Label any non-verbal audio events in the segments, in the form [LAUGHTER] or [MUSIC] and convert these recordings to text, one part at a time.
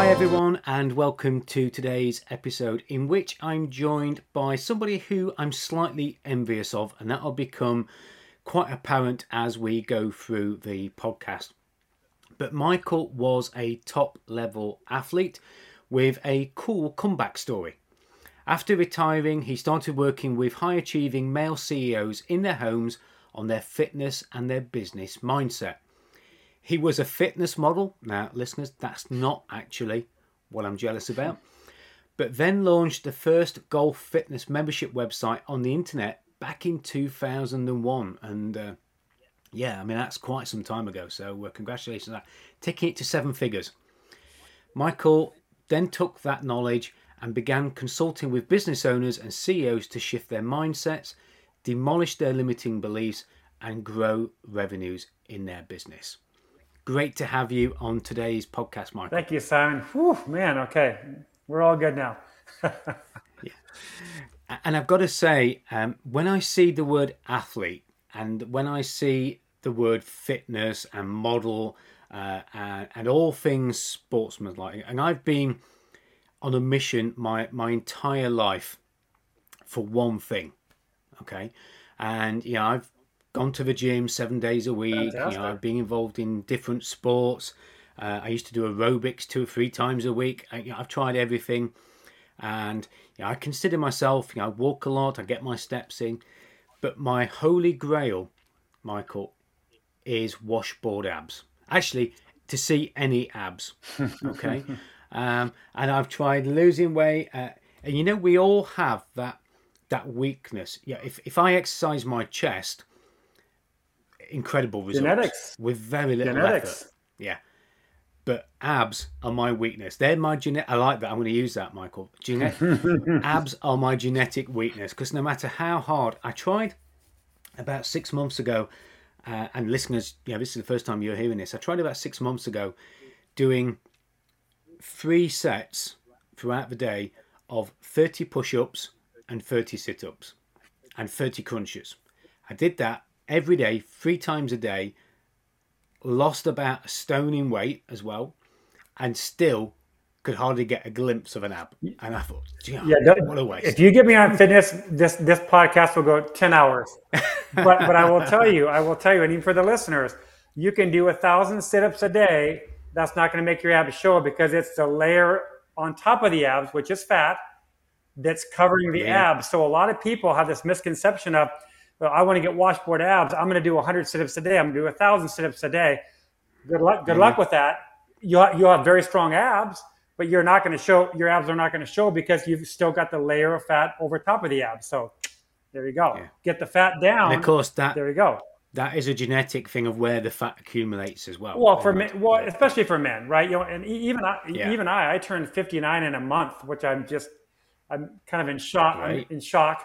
Hi, everyone, and welcome to today's episode in which I'm joined by somebody who I'm slightly envious of, and that will become quite apparent as we go through the podcast. But Michael was a top level athlete with a cool comeback story. After retiring, he started working with high achieving male CEOs in their homes on their fitness and their business mindset. He was a fitness model. Now, listeners, that's not actually what I'm jealous about. But then launched the first golf fitness membership website on the internet back in 2001. And uh, yeah, I mean, that's quite some time ago. So uh, congratulations on that. Taking it to seven figures. Michael then took that knowledge and began consulting with business owners and CEOs to shift their mindsets, demolish their limiting beliefs, and grow revenues in their business. Great to have you on today's podcast, Michael. Thank you, Simon. Whew, man, okay. We're all good now. [LAUGHS] yeah. And I've got to say, um, when I see the word athlete and when I see the word fitness and model uh, and, and all things sportsmanlike, and I've been on a mission my, my entire life for one thing, okay? And, you know, I've gone to the gym seven days a week. Fantastic. You know, I've been involved in different sports. Uh, I used to do aerobics two or three times a week. I, you know, I've tried everything, and you know, I consider myself. You know, I walk a lot. I get my steps in, but my holy grail, Michael, is washboard abs. Actually, to see any abs. [LAUGHS] Okay, um, and I've tried losing weight. Uh, and you know, we all have that that weakness. Yeah, if if I exercise my chest, incredible results genetics with very little genetics. effort. Yeah, but abs are my weakness. They're my genetic. I like that. I'm going to use that, Michael. Genet- [LAUGHS] abs are my genetic weakness because no matter how hard I tried about six months ago, uh, and listeners, yeah, this is the first time you're hearing this. I tried about six months ago doing three sets throughout the day of 30 push-ups and 30 sit-ups and 30 crunches. I did that every day, three times a day, lost about a stone in weight as well, and still could hardly get a glimpse of an ab. And I thought, yeah, what a waste. If you get me on fitness, this this podcast will go ten hours. [LAUGHS] but but I will tell you, I will tell you, and even for the listeners, you can do a thousand sit-ups a day. That's not going to make your abs show because it's the layer on top of the abs, which is fat, that's covering the yeah. abs. So a lot of people have this misconception of well, I want to get washboard abs. I'm going to do 100 sit-ups a day. I'm going to do 1,000 sit-ups a day. Good luck. Good mm-hmm. luck with that. You'll, you'll have very strong abs, but you're not going to show your abs are not going to show because you've still got the layer of fat over top of the abs. So there you go. Yeah. Get the fat down. And of course, that there you go. That is a genetic thing of where the fat accumulates as well. Well, for men, well, especially for men, right? You know, and even I, yeah. even I, I turned 59 in a month, which I'm just, I'm kind of in shock. Right. I'm in shock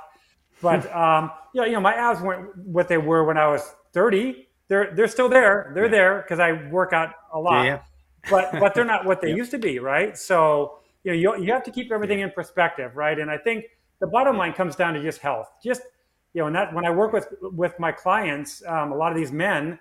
but um, you know, you know, my abs weren't what they were when I was 30. They're they're still there. They're yeah. there because I work out a lot. Yeah, but but they're not what [LAUGHS] they used to be, right? So you know, you, you have to keep everything in perspective, right? And I think the bottom line comes down to just health. Just you know, and that when I work with with my clients, um, a lot of these men,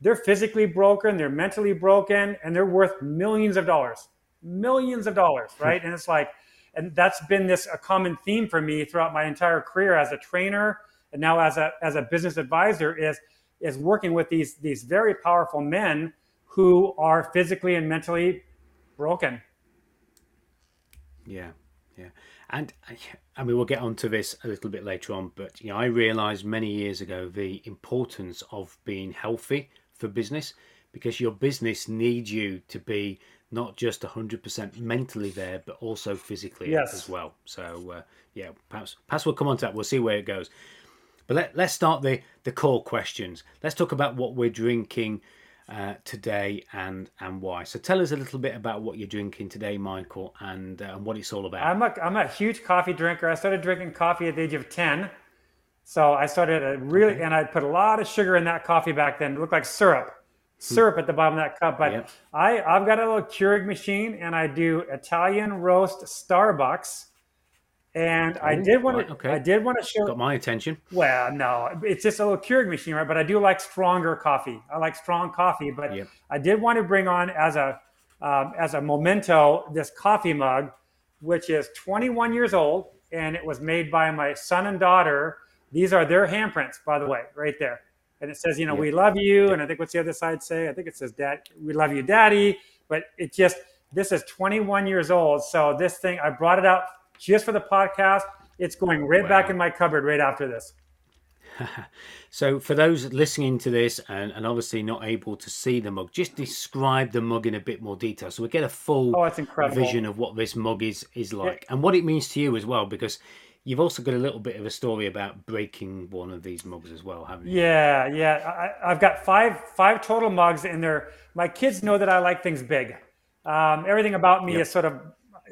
they're physically broken, they're mentally broken, and they're worth millions of dollars, millions of dollars, right? and it's like and that's been this a common theme for me throughout my entire career as a trainer and now as a as a business advisor is is working with these these very powerful men who are physically and mentally broken. Yeah, yeah, and uh, I mean we'll get onto this a little bit later on, but you know I realised many years ago the importance of being healthy for business because your business needs you to be not just 100% mentally there, but also physically yes. as well. So, uh, yeah, perhaps, perhaps we'll come on to that. We'll see where it goes. But let, let's start the, the core questions. Let's talk about what we're drinking uh, today and and why. So tell us a little bit about what you're drinking today, Michael, and uh, what it's all about. I'm a I'm a huge coffee drinker. I started drinking coffee at the age of ten, so I started a really okay. and I put a lot of sugar in that coffee back then. It looked like syrup. Syrup at the bottom of that cup. But yep. I I've got a little Keurig machine and I do Italian roast Starbucks and I did want to. Okay. I did want to show. Got my attention. Well, no, it's just a little Keurig machine, right? But I do like stronger coffee. I like strong coffee, but yep. I did want to bring on as a um, as a memento this coffee mug, which is 21 years old, and it was made by my son and daughter. These are their handprints, by the way, right there. And it says, you know, yep. we love you. And I think what's the other side say? I think it says, "Dad, we love you, Daddy." But it just this is 21 years old, so this thing I brought it out just for the podcast. It's going right wow. back in my cupboard right after this. [LAUGHS] so, for those listening to this and, and, obviously not able to see the mug, just describe the mug in a bit more detail so we get a full oh, vision of what this mug is is like and what it means to you as well. Because you've also got a little bit of a story about breaking one of these mugs as well, haven't you? Yeah, yeah. I, have got five five total mugs, and they're my kids know that I like things big. Um, everything about me yep. is sort of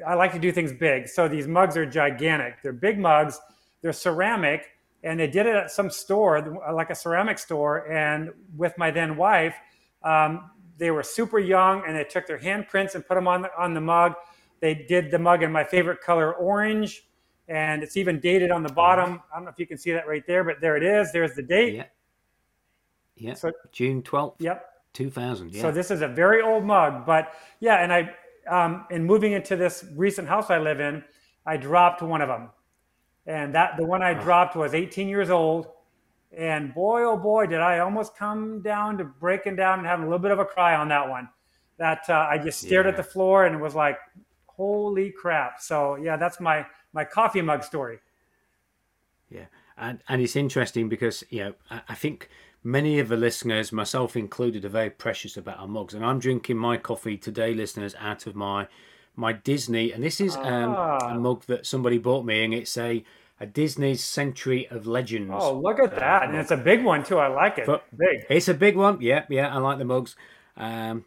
I like to do things big. So these mugs are gigantic. They're big mugs. They're ceramic, and they did it at some store, like a ceramic store. And with my then wife, um, they were super young, and they took their handprints and put them on the, on the mug. They did the mug in my favorite color, orange, and it's even dated on the bottom. I don't know if you can see that right there, but there it is. There's the date. Yeah. Yeah. So, June twelfth. Yep. 2000. Yeah. So this is a very old mug, but yeah, and I um, in moving into this recent house I live in, I dropped one of them, and that the one I dropped was 18 years old, and boy oh boy did I almost come down to breaking down and having a little bit of a cry on that one. That uh, I just stared yeah. at the floor and was like, holy crap! So yeah, that's my my coffee mug story. Yeah, and and it's interesting because you know I, I think Many of the listeners, myself included, are very precious about our mugs, and I'm drinking my coffee today, listeners, out of my my Disney, and this is um, ah. a mug that somebody bought me, and it's a a Disney's Century of Legends. Oh, look at that! Uh, and it's a big one too. I like it. But big. It's a big one. Yeah, yeah. I like the mugs, um,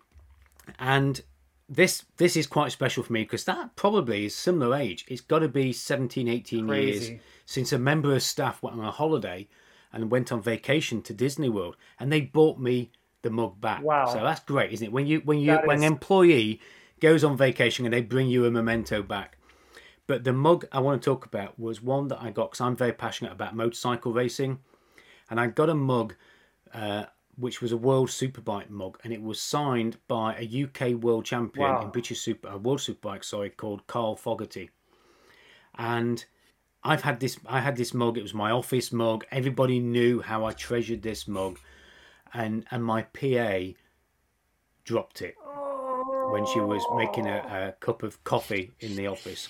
and this this is quite special for me because that probably is similar age. It's got to be 17, 18 Crazy. years since a member of staff went on a holiday and went on vacation to Disney World, and they bought me the mug back. Wow! So that's great, isn't it? When you when you that when is... an employee goes on vacation and they bring you a memento back. But the mug I want to talk about was one that I got because I'm very passionate about motorcycle racing, and I got a mug. Uh, which was a World Superbike mug, and it was signed by a UK World Champion wow. in British Super, uh, World Superbike, sorry, called Carl Fogarty. And I've had this. I had this mug. It was my office mug. Everybody knew how I treasured this mug, and and my PA dropped it when she was making a, a cup of coffee in the office,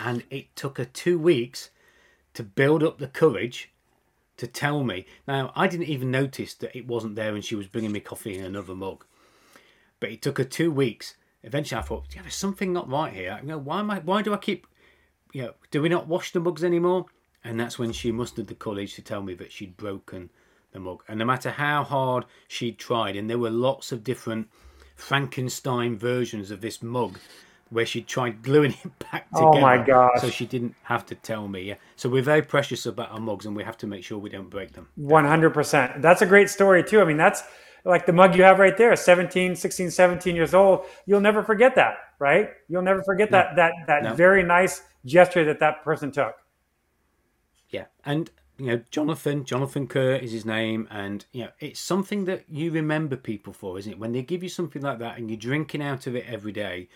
and it took her two weeks to build up the courage to tell me. Now I didn't even notice that it wasn't there, and she was bringing me coffee in another mug. But it took her two weeks. Eventually, I thought, yeah, there's something not right here. You know, why am I? Why do I keep you know, do we not wash the mugs anymore? And that's when she mustered the courage to tell me that she'd broken the mug. And no matter how hard she'd tried, and there were lots of different Frankenstein versions of this mug where she tried gluing it back together. Oh my gosh. So she didn't have to tell me. Yeah. So we're very precious about our mugs and we have to make sure we don't break them. 100%. That's a great story too. I mean, that's like the mug you have right there, 17, 16, 17 years old. You'll never forget that, right? You'll never forget no. that, that, that no. very nice gesture that that person took. Yeah, and you know, Jonathan, Jonathan Kerr is his name, and you know, it's something that you remember people for, isn't it? When they give you something like that and you're drinking out of it every day,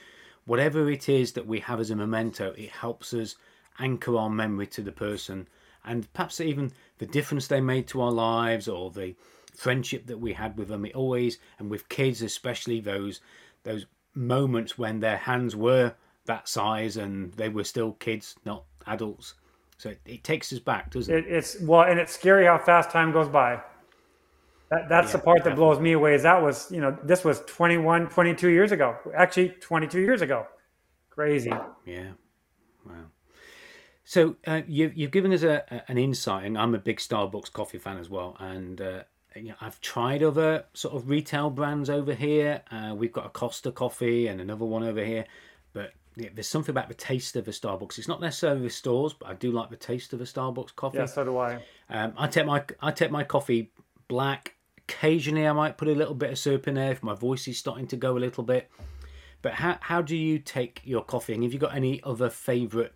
whatever it is that we have as a memento, it helps us anchor our memory to the person and perhaps even the difference they made to our lives or the friendship that we had with them. It always and with kids especially those those moments when their hands were that size and they were still kids, not adults. So it, it takes us back, doesn't it? it? It's well, and it's scary how fast time goes by. That, that's yeah, the part that blows me away. Is that was you know this was 21, 22 years ago. Actually, twenty two years ago. Crazy. Yeah. Wow. So uh, you, you've given us a, an insight, and I'm a big Starbucks coffee fan as well. And uh, you know, I've tried other sort of retail brands over here. Uh, we've got a Costa coffee and another one over here, but yeah, there's something about the taste of a Starbucks. It's not necessarily the stores, but I do like the taste of a Starbucks coffee. Yeah, so do I. Um, I take my I take my coffee black. Occasionally, I might put a little bit of syrup in there if my voice is starting to go a little bit. But how how do you take your coffee? And have you got any other favourite,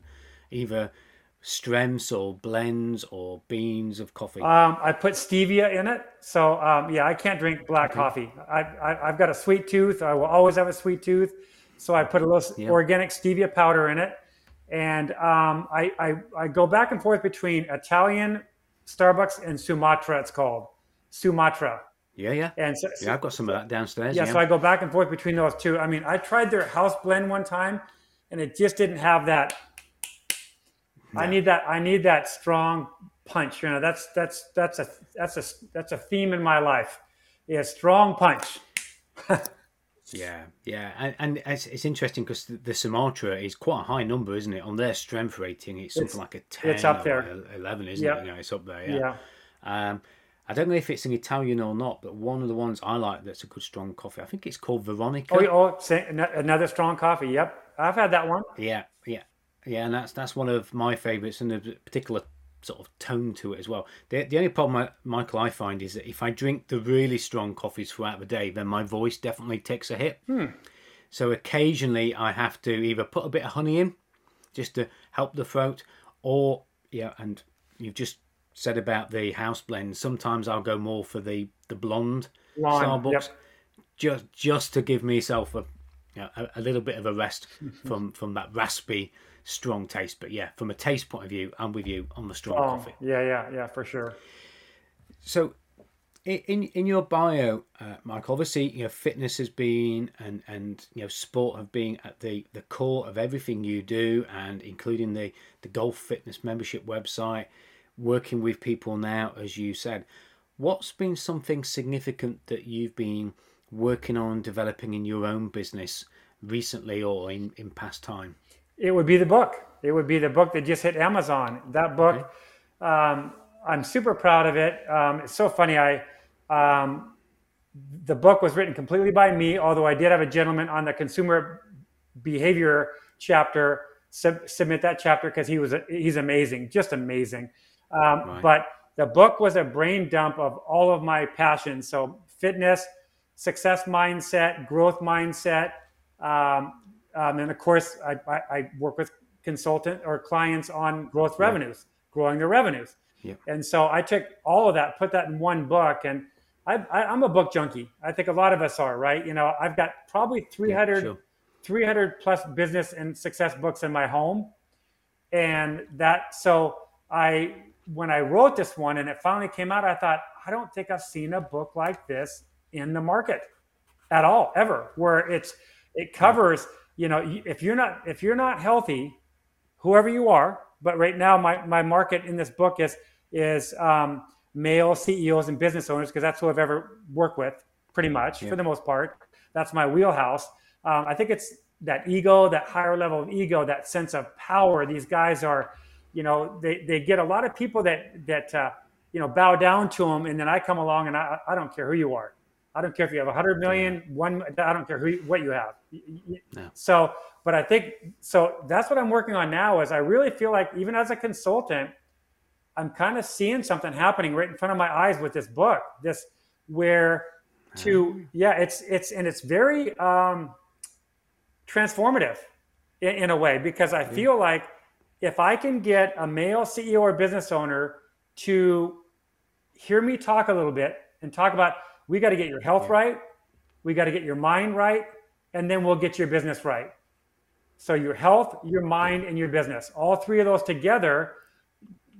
either strengths or blends or beans of coffee? Um, I put stevia in it. So um, yeah, I can't drink black okay. coffee. I, I have got a sweet tooth. I will always have a sweet tooth. So I put a little yeah. organic stevia powder in it, and um, I, I I go back and forth between Italian Starbucks and Sumatra. It's called Sumatra. Yeah, yeah. And so, yeah, I've got some of that downstairs. Yeah, yeah, so I go back and forth between those two. I mean, I tried their house blend one time, and it just didn't have that I need that. I need that strong punch. You know, that's that's that's a that's a that's a theme in my life. Yeah, strong punch. [LAUGHS] yeah, yeah, and, and it's, it's interesting because the, the, Sumatra is quite a high number, isn't it? On their strength rating, it's something it's, like a ten. It's up there. Eleven, isn't it? You know, it's up there. Yeah. yeah. Um, I don't know if it's an Italian or not, but one of the ones I like that's a good strong coffee. I think it's called Veronica. Oh, oh another strong coffee. Yep, I've had that one. Yeah, yeah. Yeah, and that's that's one of my favourites, and a particular sort of tone to it as well. The the only problem, I, Michael, I find is that if I drink the really strong coffees throughout the day, then my voice definitely takes a hit. Hmm. So occasionally I have to either put a bit of honey in, just to help the throat, or yeah, and you've just said about the house blend. Sometimes I'll go more for the the blonde Lime, Starbucks, yep. just just to give myself a, you know, a, a little bit of a rest [LAUGHS] from from that raspy strong taste. But yeah, from a taste point of view, I'm with you on the strong oh, coffee. Yeah, yeah, yeah, for sure. So, in in your bio, uh, Mike, obviously, you know, fitness has been and and you know, sport have been at the the core of everything you do, and including the the golf fitness membership website, working with people now, as you said. What's been something significant that you've been working on developing in your own business recently or in, in past time? It would be the book. It would be the book that just hit Amazon. That book, okay. um, I'm super proud of it. Um, it's so funny. I um, the book was written completely by me, although I did have a gentleman on the consumer behavior chapter sub- submit that chapter because he was he's amazing, just amazing. Um, right. But the book was a brain dump of all of my passions. So fitness, success mindset, growth mindset, um, um, and of course, I, I, I, work with consultant or clients on growth revenues, growing their revenues. Yeah. And so I took all of that, put that in one book, and I, am a book junkie. I think a lot of us are, right? You know, I've got probably 300, yeah, sure. 300 plus business and success books in my home. And that, so I, when I wrote this one and it finally came out, I thought, I don't think I've seen a book like this in the market at all, ever, where it's, it covers you know, if you're not if you're not healthy, whoever you are, but right now my, my market in this book is is um, male CEOs and business owners because that's who I've ever worked with, pretty much yeah. for the most part. That's my wheelhouse. Um, I think it's that ego, that higher level of ego, that sense of power. These guys are, you know, they, they get a lot of people that that uh, you know bow down to them, and then I come along and I, I don't care who you are. I don't care if you have 100 million, one. I don't care who what you have. No. So, but I think so. That's what I'm working on now. Is I really feel like even as a consultant, I'm kind of seeing something happening right in front of my eyes with this book. This where to yeah, it's it's and it's very um, transformative in, in a way because I feel like if I can get a male CEO or business owner to hear me talk a little bit and talk about we got to get your health right. We got to get your mind right. And then we'll get your business right. So your health, your mind, and your business, all three of those together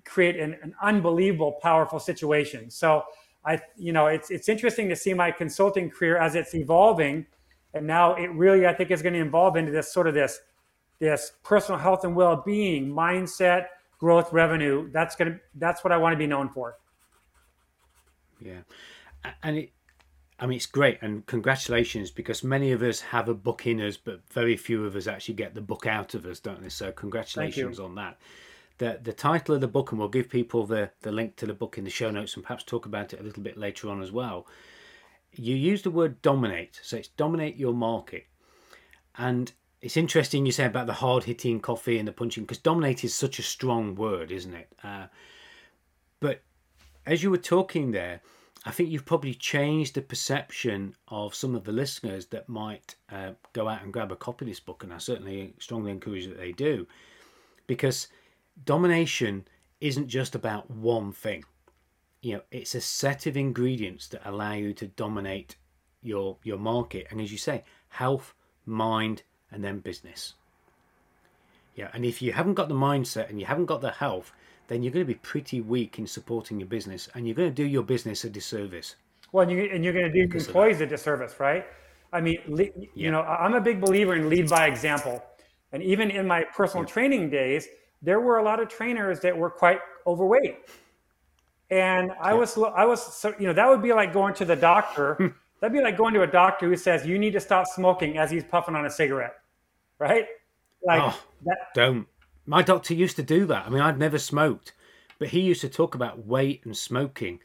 create an, an unbelievable, powerful situation. So I, you know, it's it's interesting to see my consulting career as it's evolving, and now it really, I think, is going to evolve into this sort of this this personal health and well-being mindset, growth, revenue. That's gonna that's what I want to be known for. Yeah, and it, I mean, it's great and congratulations because many of us have a book in us, but very few of us actually get the book out of us, don't they? So, congratulations on that. the the title of the book, and we'll give people the the link to the book in the show notes, and perhaps talk about it a little bit later on as well. You use the word dominate, so it's dominate your market, and it's interesting you say about the hard hitting coffee and the punching because dominate is such a strong word, isn't it? Uh, but as you were talking there, I think you've probably changed the perception of some of the listeners that might uh, go out and grab a copy of this book, and I certainly strongly encourage that they do, because domination isn't just about one thing. You know, it's a set of ingredients that allow you to dominate your your market, and as you say, health, mind, and then business. Yeah, and if you haven't got the mindset and you haven't got the health, then you're going to be pretty weak in supporting your business, and you're going to do your business a disservice. Well, and, you, and you're going to do your employees a disservice, right? I mean, you yeah. know, I'm a big believer in lead by example, and even in my personal yeah. training days, there were a lot of trainers that were quite overweight, and I yeah. was, I was, so you know, that would be like going to the doctor. [LAUGHS] That'd be like going to a doctor who says you need to stop smoking as he's puffing on a cigarette, right? Like oh, that. Don't my doctor used to do that. I mean, I'd never smoked, but he used to talk about weight and smoking,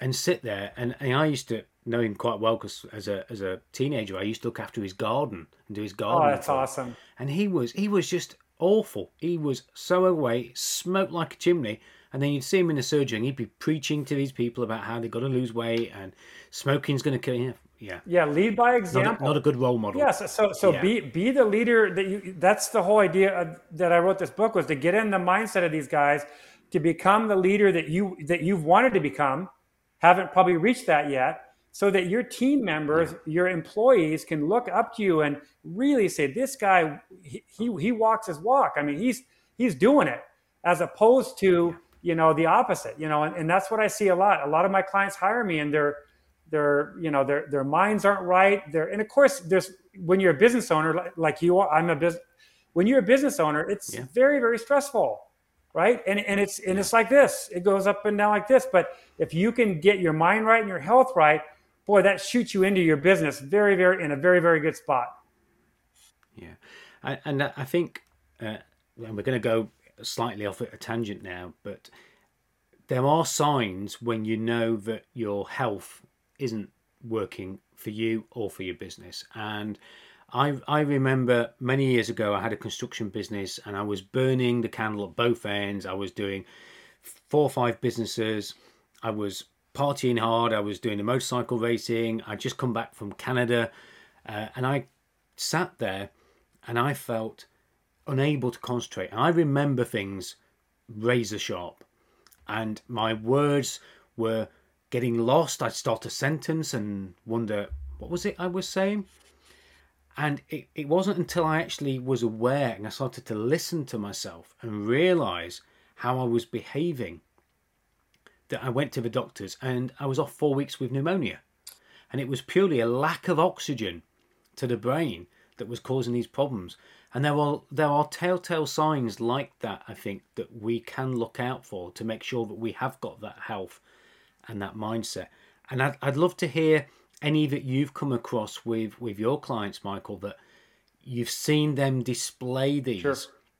and sit there. And, and I used to know him quite well because as a as a teenager, I used to look after his garden and do his garden. Oh, that's awesome. And he was he was just awful. He was so overweight, smoked like a chimney. And then you'd see him in the surgery, and he'd be preaching to these people about how they've got to lose weight and smoking's going to kill you. Yeah. Yeah lead by example not a, not a good role model. Yes so so yeah. be be the leader that you that's the whole idea of, that i wrote this book was to get in the mindset of these guys to become the leader that you that you've wanted to become haven't probably reached that yet so that your team members yeah. your employees can look up to you and really say this guy he, he, he walks his walk. I mean he's he's doing it as opposed to you know the opposite you know and, and that's what i see a lot. A lot of my clients hire me and they're their you know their their minds aren't right. They're and of course there's when you're a business owner like, like you are i'm a business when you're a business owner it's yeah. very very stressful right? And and it's and it's like this it goes up and down like this. But if you can get your mind right and your health right boy that shoots you into your business very very in a very very good spot. Yeah. And, and i think uh, and we're going to go slightly off at a tangent now but there are signs when you know that your health isn't working for you or for your business. And I, I remember many years ago, I had a construction business and I was burning the candle at both ends. I was doing four or five businesses. I was partying hard. I was doing the motorcycle racing. I'd just come back from Canada. Uh, and I sat there and I felt unable to concentrate. And I remember things razor sharp. And my words were getting lost. I'd start a sentence and wonder, what was it I was saying? And it, it wasn't until I actually was aware and I started to listen to myself and realize how I was behaving that I went to the doctors and I was off four weeks with pneumonia. And it was purely a lack of oxygen to the brain that was causing these problems. And there are there are telltale signs like that, I think, that we can look out for to make sure that we have got that health and that mindset. And I'd, I'd love to hear any that you've come across with with your clients, Michael, that you've seen them display these sure.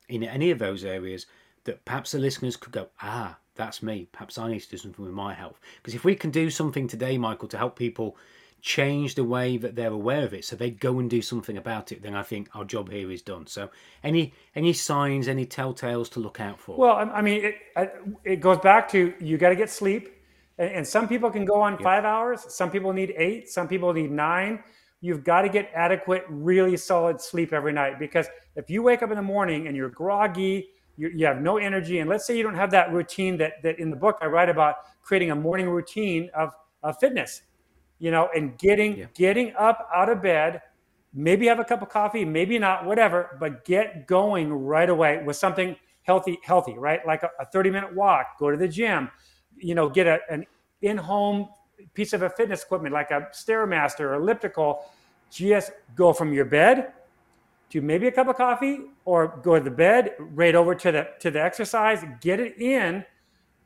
in any of those areas that perhaps the listeners could go, ah, that's me. Perhaps I need to do something with my health. Because if we can do something today, Michael, to help people change the way that they're aware of it. So they go and do something about it then i think our job here is done. So any any signs any telltales to look out for? Well i mean it, it goes back to you got to get sleep. And, and some people can go on yep. five hours, some people need eight, some people need nine. You've got to get adequate, really solid sleep every night because if you wake up in the morning and you're groggy, you, you have no energy, and let's say you don't have that routine that, that in the book I write about creating a morning routine of, of fitness, you know, and getting yeah. getting up out of bed, maybe have a cup of coffee, maybe not, whatever, but get going right away with something healthy, healthy, right? Like a, a 30 minute walk, go to the gym, you know, get a, an in-home piece of a fitness equipment like a stairmaster or elliptical just go from your bed to maybe a cup of coffee or go to the bed right over to the to the exercise get it in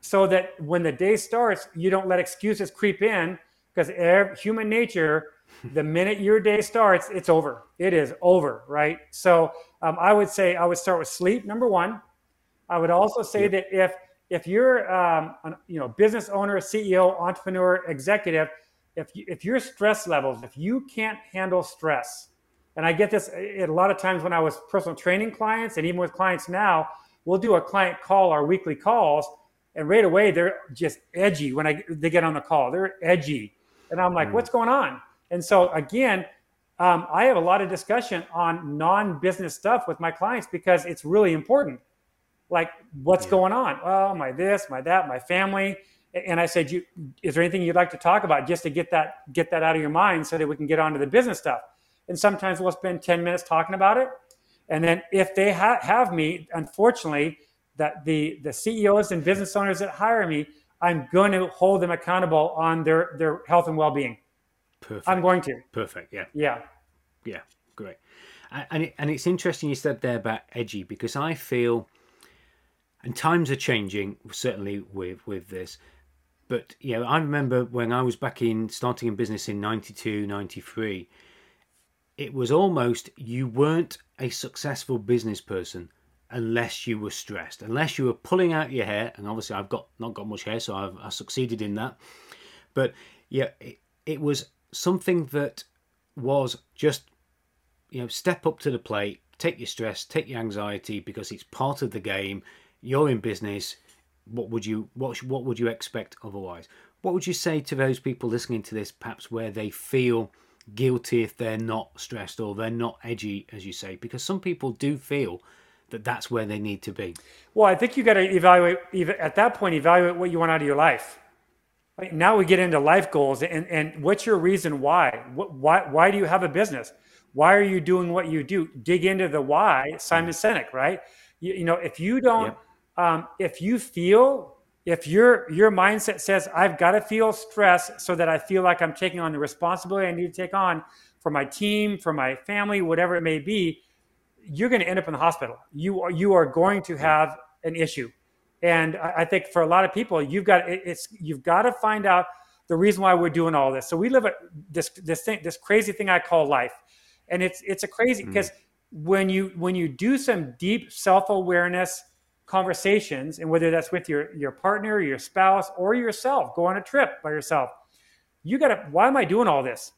so that when the day starts you don't let excuses creep in because human nature the minute your day starts it's over it is over right so um, i would say i would start with sleep number one I would also say yep. that if if you're um, an, you know business owner, CEO, entrepreneur, executive, if you, if your stress levels, if you can't handle stress, and I get this a lot of times when I was personal training clients, and even with clients now, we'll do a client call, our weekly calls, and right away they're just edgy when I they get on the call. They're edgy, and I'm like, mm. what's going on? And so again, um, I have a lot of discussion on non-business stuff with my clients because it's really important. Like, what's yeah. going on? Well, my this, my that, my family. And I said, you, is there anything you'd like to talk about just to get that get that out of your mind so that we can get on to the business stuff? And sometimes we'll spend 10 minutes talking about it. And then if they ha- have me, unfortunately, that the the CEOs and business owners that hire me, I'm going to hold them accountable on their their health and well-being. Perfect. I'm going to. Perfect. Yeah. Yeah. Yeah. Great. And it, and it's interesting you said there about edgy because I feel, and times are changing certainly with with this, but you know I remember when I was back in starting in business in 92, 93, it was almost you weren't a successful business person unless you were stressed, unless you were pulling out your hair. And obviously, I've got not got much hair, so I've I succeeded in that. But yeah, it, it was something that was just you know step up to the plate, take your stress, take your anxiety because it's part of the game. You're in business. What would you what what would you expect otherwise? What would you say to those people listening to this, perhaps where they feel guilty if they're not stressed or they're not edgy, as you say? Because some people do feel that that's where they need to be? Well, I think you got to evaluate at that point. Evaluate what you want out of your life. Now we get into life goals, and and what's your reason why? What, why why do you have a business? Why are you doing what you do? Dig into the why. Simon Sinek, right? You, you know, if you don't, yep. um, if you feel, if your your mindset says I've got to feel stress so that I feel like I'm taking on the responsibility I need to take on for my team, for my family, whatever it may be, you're going to end up in the hospital. You are you are going to have an issue, and I, I think for a lot of people, you've got it's you've got to find out the reason why we're doing all this. So we live at this this thing this crazy thing I call life, and it's it's a crazy because mm. when you when you do some deep self awareness conversations, and whether that's with your your partner, your spouse, or yourself, go on a trip by yourself. You got to. Why am I doing all this?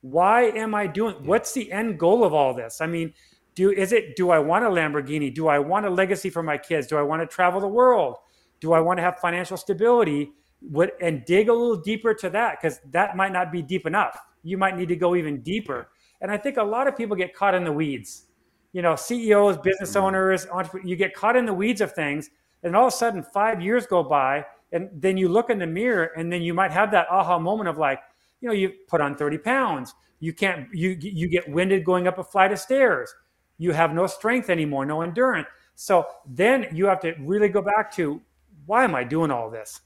Why am I doing? What's the end goal of all this? I mean, do is it do I want a Lamborghini? Do I want a legacy for my kids? Do I want to travel the world? Do I want to have financial stability? What and dig a little deeper to that because that might not be deep enough. You might need to go even deeper. And I think a lot of people get caught in the weeds. You know, CEOs, business mm-hmm. owners, you get caught in the weeds of things, and all of a sudden five years go by, and then you look in the mirror, and then you might have that aha moment of like, you know, you put on 30 pounds. You can't you you get winded going up a flight of stairs you have no strength anymore, no endurance. So then you have to really go back to why am I doing all this?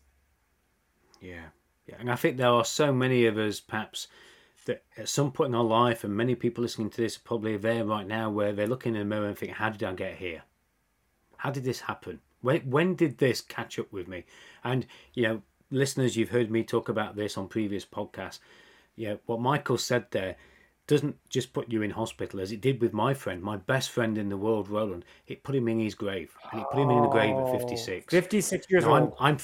Yeah. Yeah. And I think there are so many of us, perhaps, that at some point in our life, and many people listening to this are probably there right now, where they're looking in the mirror and think, how did I get here? How did this happen? When, when did this catch up with me? And, you know, listeners, you've heard me talk about this on previous podcasts. Yeah, what Michael said there doesn't just put you in hospital as it did with my friend, my best friend in the world, Roland. It put him in his grave, and it put him in the grave at 56. 56 years now, old. I'm, I'm,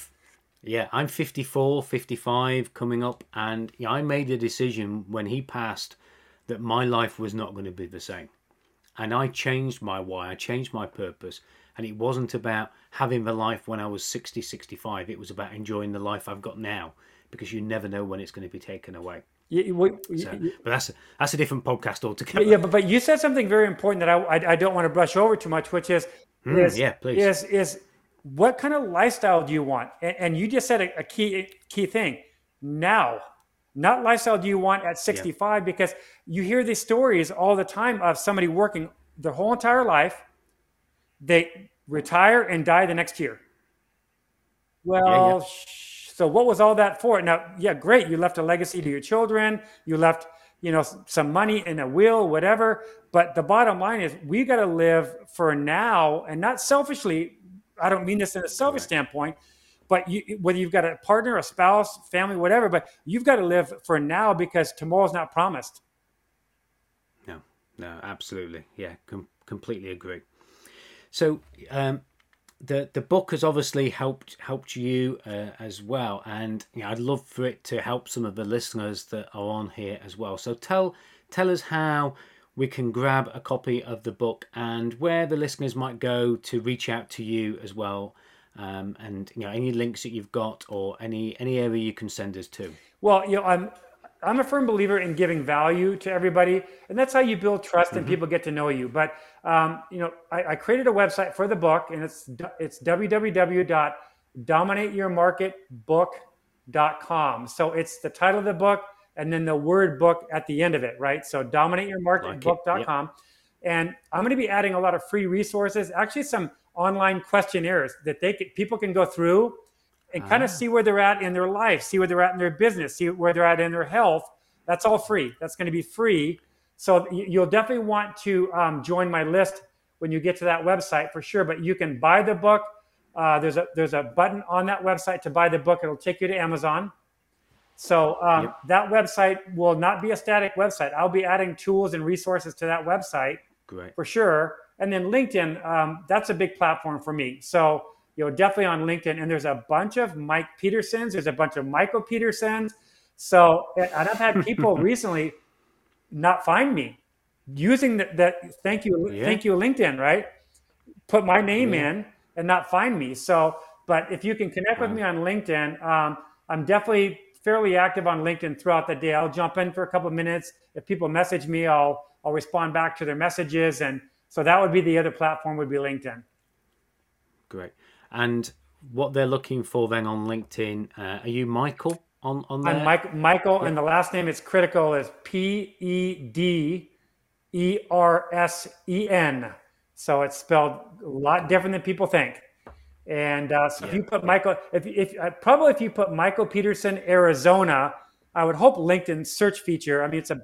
yeah, I'm 54, 55 coming up, and yeah, I made a decision when he passed that my life was not going to be the same. And I changed my why, I changed my purpose. And it wasn't about having the life when I was 60, 65. It was about enjoying the life I've got now because you never know when it's going to be taken away. We, so, but that's a, that's a different podcast altogether. Yeah, but, but you said something very important that I, I, I don't want to brush over too much, which is, mm, is yeah, please. is is what kind of lifestyle do you want? And, and you just said a, a, key key thing. Now, not lifestyle do you want at 65 yeah. because you hear these stories all the time of somebody working their whole entire life, they retire and die the next year. Well, yeah, yeah. So what was all that for? Now, yeah, great. You left a legacy to your children. You left, you know, some money in a will, whatever. But the bottom line is we got to live for now and not selfishly. I don't mean this in a selfish standpoint, but you, whether you've got a partner, a spouse, family, whatever, but you've got to live for now because tomorrow's not promised. No, no, absolutely. Yeah, com- completely agree. So, um, the the book has obviously helped helped you uh, as well, and you know, I'd love for it to help some of the listeners that are on here as well. So tell tell us how we can grab a copy of the book and where the listeners might go to reach out to you as well. Um, and you know any links that you've got or any any area you can send us to. Well, you know, I'm I'm a firm believer in giving value to everybody, and that's how you build trust and mm-hmm. people get to know you. But um, you know, I, I, created a website for the book, and it's it's www.dominateyourmarketbook.com. So it's the title of the book and then the word book at the end of it, right? So dominateyourmarketbook.com. Yep. And I'm going to be adding a lot of free resources, actually some online questionnaires that they can, people can go through and kind of ah. see where they're at in their life, see where they're at in their business, see where they're at in their health. That's all free. That's going to be free. So you'll definitely want to um, join my list when you get to that website for sure. But you can buy the book. Uh, there's a there's a button on that website to buy the book. It'll take you to Amazon. So um, yep. that website will not be a static website. I'll be adding tools and resources to that website Great. for sure. And then LinkedIn, um, that's a big platform for me. So you know, definitely on LinkedIn. And there's a bunch of Mike Petersons. There's a bunch of Michael Petersons. So, and I've had people [LAUGHS] recently not find me using that. that thank you, yeah. thank you, LinkedIn, right? Put my name yeah. in and not find me. So, but if you can connect wow. with me on LinkedIn, um, I'm definitely fairly active on LinkedIn throughout the day. I'll jump in for a couple of minutes. If people message me, I'll I'll respond back to their messages, and so that would be the other platform would be LinkedIn. Great. And what they're looking for then on LinkedIn, uh, are you Michael on on there? I'm Mike, Michael, yeah. and the last name is critical is P E D E R S E N. So it's spelled a lot different than people think. And uh, so yeah. if you put Michael, if, if uh, probably if you put Michael Peterson, Arizona, I would hope LinkedIn search feature. I mean, it's a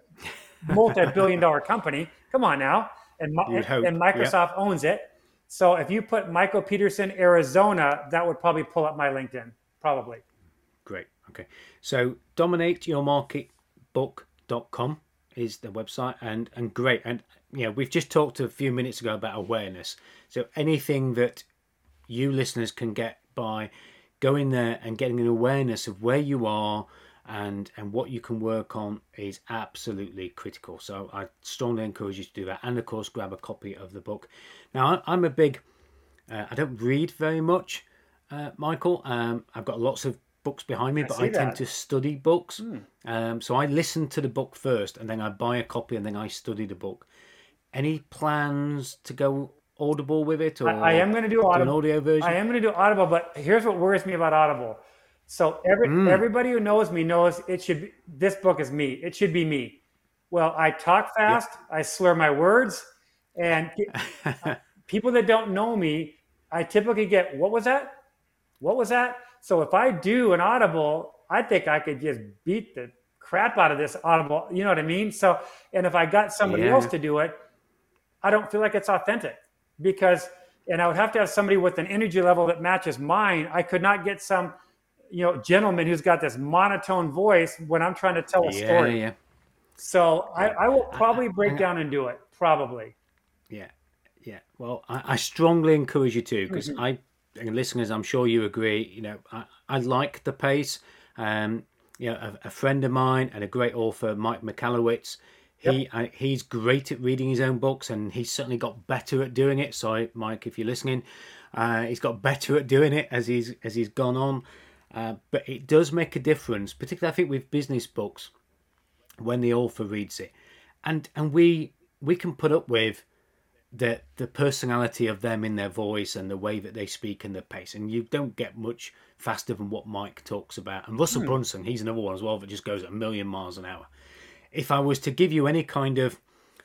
multi-billion-dollar company. Come on now, and, and, and Microsoft yep. owns it. So if you put Michael Peterson, Arizona, that would probably pull up my LinkedIn, probably. Great. Okay. So dominateyourmarketbook.com is the website and and great and you know we've just talked a few minutes ago about awareness so anything that you listeners can get by going there and getting an awareness of where you are and and what you can work on is absolutely critical. So I strongly encourage you to do that, and of course, grab a copy of the book. Now I'm a big, uh, I don't read very much, uh, Michael. Um, I've got lots of books behind me, but I, I tend to study books. Mm. Um, so I listen to the book first, and then I buy a copy, and then I study the book. Any plans to go Audible with it, or I, I am going to do, Audible. an audio version? I am going to do Audible, but here's what worries me about Audible so every mm. everybody who knows me knows it should be this book is me. It should be me. Well, I talk fast, yep. I slur my words, and [LAUGHS] people that don't know me, I typically get what was that? What was that? So if I do an audible, I think I could just beat the crap out of this audible. You know what I mean? So and if I got somebody yeah. else to do it, I don't feel like it's authentic because and I would have to have somebody with an energy level that matches mine. I could not get some you know gentleman who's got this monotone voice when I'm trying to tell a story. yeah, story. Yeah. So I, I will probably break down and do it. Probably. Yeah, yeah. Well, I, I strongly encourage you to because mm-hmm. I and listeners, I'm sure you agree. You know, I, I like the pace. Um, you know, a, a, friend of mine and a great author, Mike Michalowicz. He yep. he's great at reading his own books, and he's certainly got better at doing it. So, Mike, if you're listening, uh, he's got better at doing it as he's as he's gone on. Uh, but it does make a difference, particularly I think with business books, when the author reads it, and and we we can put up with the the personality of them in their voice and the way that they speak and the pace, and you don't get much faster than what Mike talks about. And Russell hmm. Brunson, he's another one as well that just goes at a million miles an hour. If I was to give you any kind of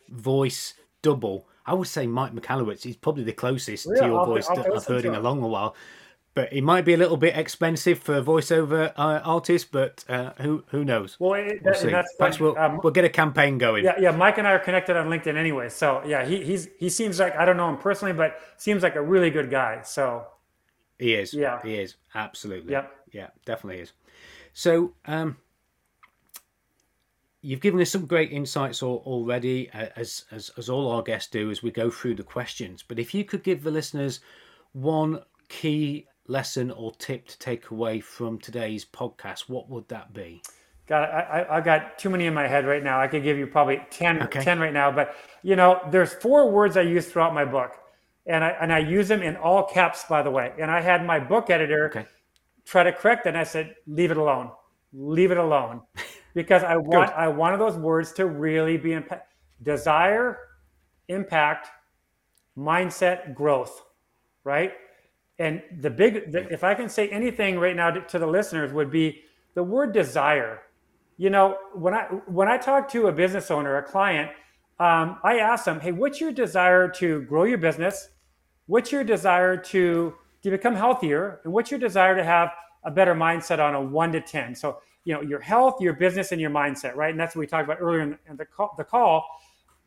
voice double, I would say Mike Michalowicz is probably the closest yeah, to your I'll, voice I'll, that I've heard in a long while but it might be a little bit expensive for a voiceover uh, artist. But uh, who who knows? Well, it, we'll see. Perhaps we'll, um, we'll get a campaign going. Yeah, yeah. Mike and I are connected on LinkedIn anyway, so yeah, he he's he seems like I don't know him personally, but seems like a really good guy. So he is. Yeah, he is absolutely. Yeah, yeah, definitely is. So. um You've given us some great insights already, as, as as all our guests do, as we go through the questions. But if you could give the listeners one key lesson or tip to take away from today's podcast, what would that be? God, I, I, got too many in my head right now. I could give you probably 10, okay. 10 right now. But, you know, there's four words I use throughout my book. And I, and I use them in all caps, by the way. And I had my book editor okay. try to correct it. And I said, leave it alone. Leave it alone. [LAUGHS] Because I want I wanted those words to really be impact. Desire, impact, mindset, growth, right? And the big, the, if I can say anything right now to, to the listeners, would be the word desire you know, when I when I talk to a business owner, a client, um, I ask them, "Hey, what's your desire to grow your business? What's your desire to to become healthier? And what's your desire to have a better mindset on a one to ten? So, you know, your health, your business, and your mindset, right? And that's what we talked about earlier in, in the call. The call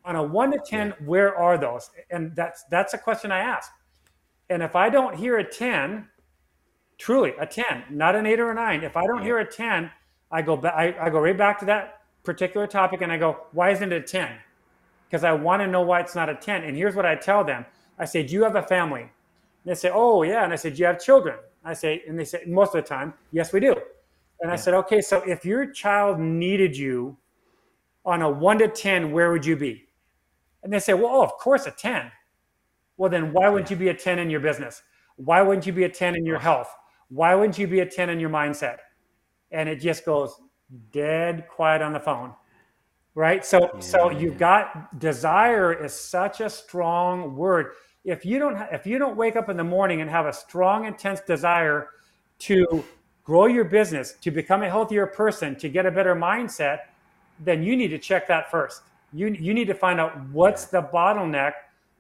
on a one to ten, where are those? And that's that's a question I ask. And if I don't hear a ten, truly a ten, not an eight or a nine, if I don't yeah. hear a ten I go back, I, I go right back to that particular topic and I go, why isn't it a 10? Because I want to know why it's not a 10. And here's what I tell them. I say, do you have a family? And they say, oh yeah. And I said, do you have children? I say, and they say, most of the time, yes, we do. And yeah. I said, okay, so if your child needed you on a one to 10, where would you be? And they say, well, oh, of course, a 10. Well, then why wouldn't you be a 10 in your business? Why wouldn't you be a 10 in your health? Why wouldn't you be a 10 in your mindset? and it just goes dead quiet on the phone right so yeah. so you've got desire is such a strong word if you don't if you don't wake up in the morning and have a strong intense desire to grow your business to become a healthier person to get a better mindset then you need to check that first you you need to find out what's the bottleneck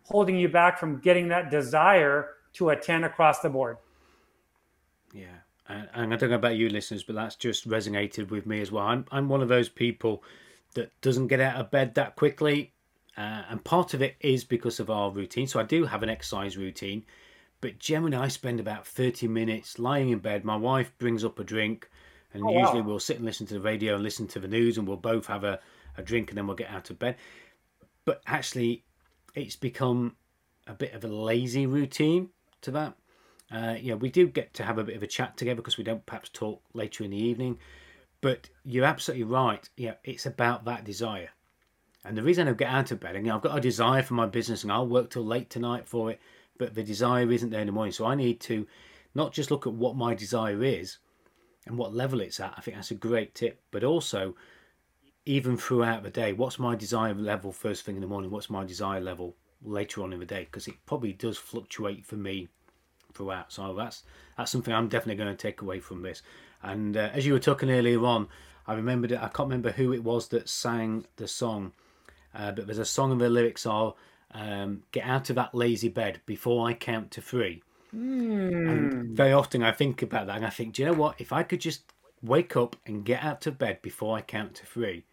holding you back from getting that desire to a 10 across the board yeah and, and I don't know about you listeners, but that's just resonated with me as well. I'm I'm one of those people that doesn't get out of bed that quickly, uh, and part of it is because of our routine. So I do have an exercise routine, but generally I spend about thirty minutes lying in bed. My wife brings up a drink, and oh, usually wow. we'll sit and listen to the radio and listen to the news, and we'll both have a, a drink, and then we'll get out of bed. But actually, it's become a bit of a lazy routine to that uh, yeah, we do get to have a bit of a chat together because we don't perhaps talk later in the evening. But you're absolutely right. Yeah, it's about that desire. And the reason I get out of bed, and you know, I've got a desire for my business and I'll work till late tonight for it, but the desire isn't there in the morning. So I need to not just look at what my desire is and what level it's at. I think that's a great tip. But also, even throughout the day, what's my desire level first thing in the morning? What's my desire level later on in the day? Because it probably does fluctuate for me throughout. So that's that's something I'm definitely going to take away from this. And uh, as you were talking earlier on, I remembered it. I can't remember who it was that sang the song, uh, but there's a song and the lyrics are um, "Get out of that lazy bed before I count to three. Mm. And very often I think about that, and I think, do you know what? If I could just wake up and get out of bed before I count to three,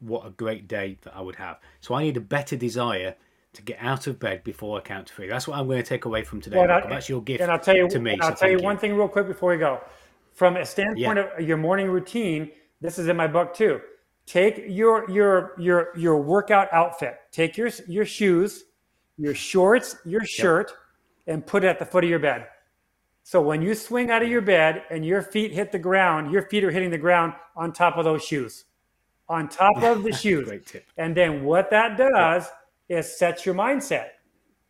what a great day that I would have. So I need a better desire to get out of bed before I count to three. That's what I'm going to take away from today. Well, I, that's your gift and I'll tell you, to me. I'll so tell you, one thing real quick before we go. From a standpoint yeah. of your morning routine, this is in my book too. Take your your your your workout outfit. Take your your shoes, your shorts, your shirt, yep. and put it at the foot of your bed. So when you swing out of your bed and your feet hit the ground, your feet are hitting the ground on top of those shoes, on top of the [LAUGHS] shoes. And then what that does is sets your mindset.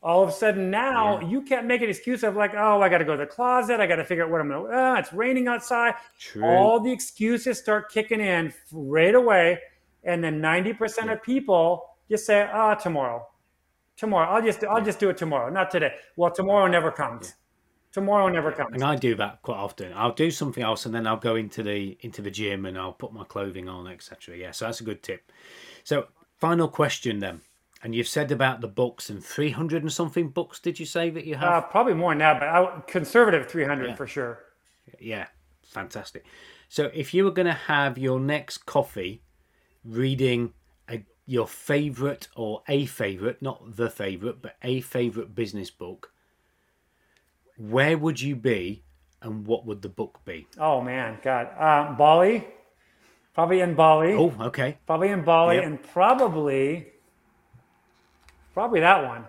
All of a sudden now yeah. you can't make an excuse of like, oh, I got to go to the closet. I got to figure out what I'm going to, oh, it's raining outside. True. All the excuses start kicking in right away. And then 90% yeah. of people just say, oh, tomorrow, tomorrow. I'll just, I'll yeah. just do it tomorrow, not today. Well, tomorrow never comes. Tomorrow never comes. And I do that quite often. I'll do something else and then I'll go into the into the gym and I'll put my clothing on, etc. Yeah, so that's a good tip. So final question then. And you've said about the books and 300 and something books, did you say that you have? Uh, probably more now, but I, conservative 300 yeah. for sure. Yeah, fantastic. So if you were going to have your next coffee reading a, your favorite or a favorite, not the favorite, but a favorite business book, where would you be and what would the book be? Oh, man, God. Uh, Bali, probably in Bali. Oh, okay. Probably in Bali yep. and probably Probably that one.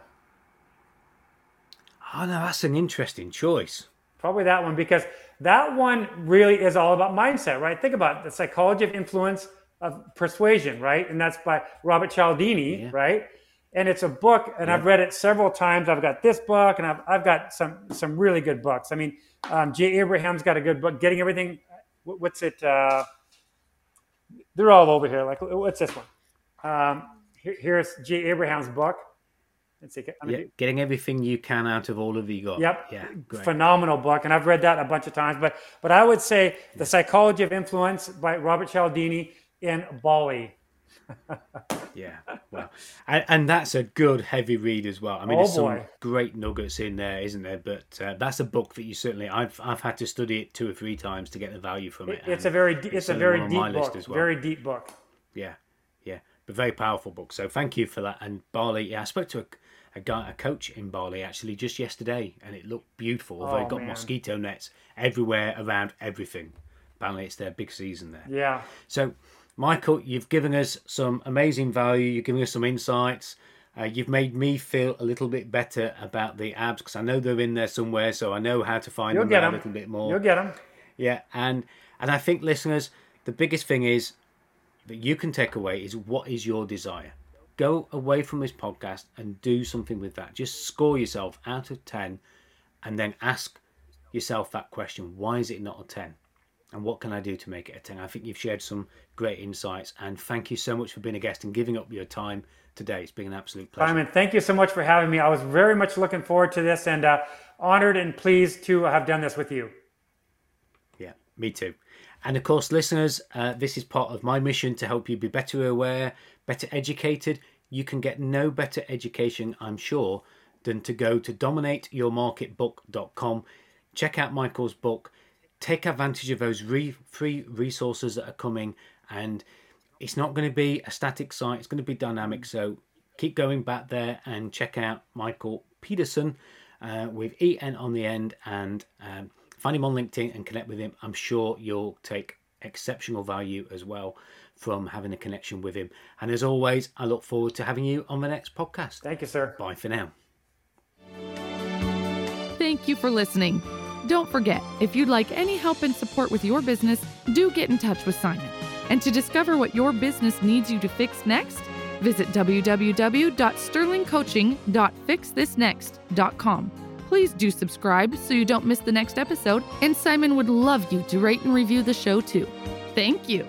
Oh no, that's an interesting choice. Probably that one because that one really is all about mindset, right? Think about it, the psychology of influence of persuasion, right? And that's by Robert Cialdini, yeah. right? And it's a book, and yeah. I've read it several times. I've got this book, and I've, I've got some some really good books. I mean, um, Jay Abraham's got a good book, Getting Everything. What's it? Uh, they're all over here. Like, what's this one? Um, here, here's Jay Abraham's book. Let's see. Yeah, getting everything you can out of all of you got. Yep. Yeah. Great. Phenomenal book, and I've read that a bunch of times. But but I would say the Psychology of Influence by Robert Cialdini in Bali. Yeah, well, and, and, that's a good heavy read as well. I mean, oh, there's boy. some great nuggets in there, isn't there? But uh, that's a book that you certainly I've I've had to study it two or three times to get the value from it. it's a very it's, it's a very deep book. Well. Very deep book. Yeah, yeah, but very powerful book. So thank you for that. And Bali, yeah, I spoke to a a guy, a coach in Bali actually just yesterday, and it looked beautiful. Although oh, they've got man. mosquito nets everywhere around everything. Apparently, it's their big season there. Yeah. So, Michael, you've given us some amazing value. You're giving us some insights. Uh, you've made me feel a little bit better about the abs because I know they're in there somewhere, so I know how to find You'll them, them a little bit more. You'll get them. Yeah, and and I think listeners, the biggest thing is that you can take away is what is your desire go away from this podcast and do something with that. Just score yourself out of 10 and then ask yourself that question why is it not a 10? And what can I do to make it a 10? I think you've shared some great insights and thank you so much for being a guest and giving up your time today. It's been an absolute pleasure. Simon, thank you so much for having me. I was very much looking forward to this and uh, honored and pleased to have done this with you. Yeah, me too. And of course, listeners, uh, this is part of my mission to help you be better aware, better educated. You can get no better education, I'm sure, than to go to dominateyourmarketbook.com. Check out Michael's book. Take advantage of those re- free resources that are coming. And it's not going to be a static site, it's going to be dynamic. So keep going back there and check out Michael Petersen uh, with EN on the end and um, find him on LinkedIn and connect with him. I'm sure you'll take exceptional value as well from having a connection with him. And as always, I look forward to having you on the next podcast. Thank you, sir. Bye for now. Thank you for listening. Don't forget, if you'd like any help and support with your business, do get in touch with Simon. And to discover what your business needs you to fix next, visit www.sterlingcoaching.fixthisnext.com. Please do subscribe so you don't miss the next episode, and Simon would love you to rate and review the show too. Thank you.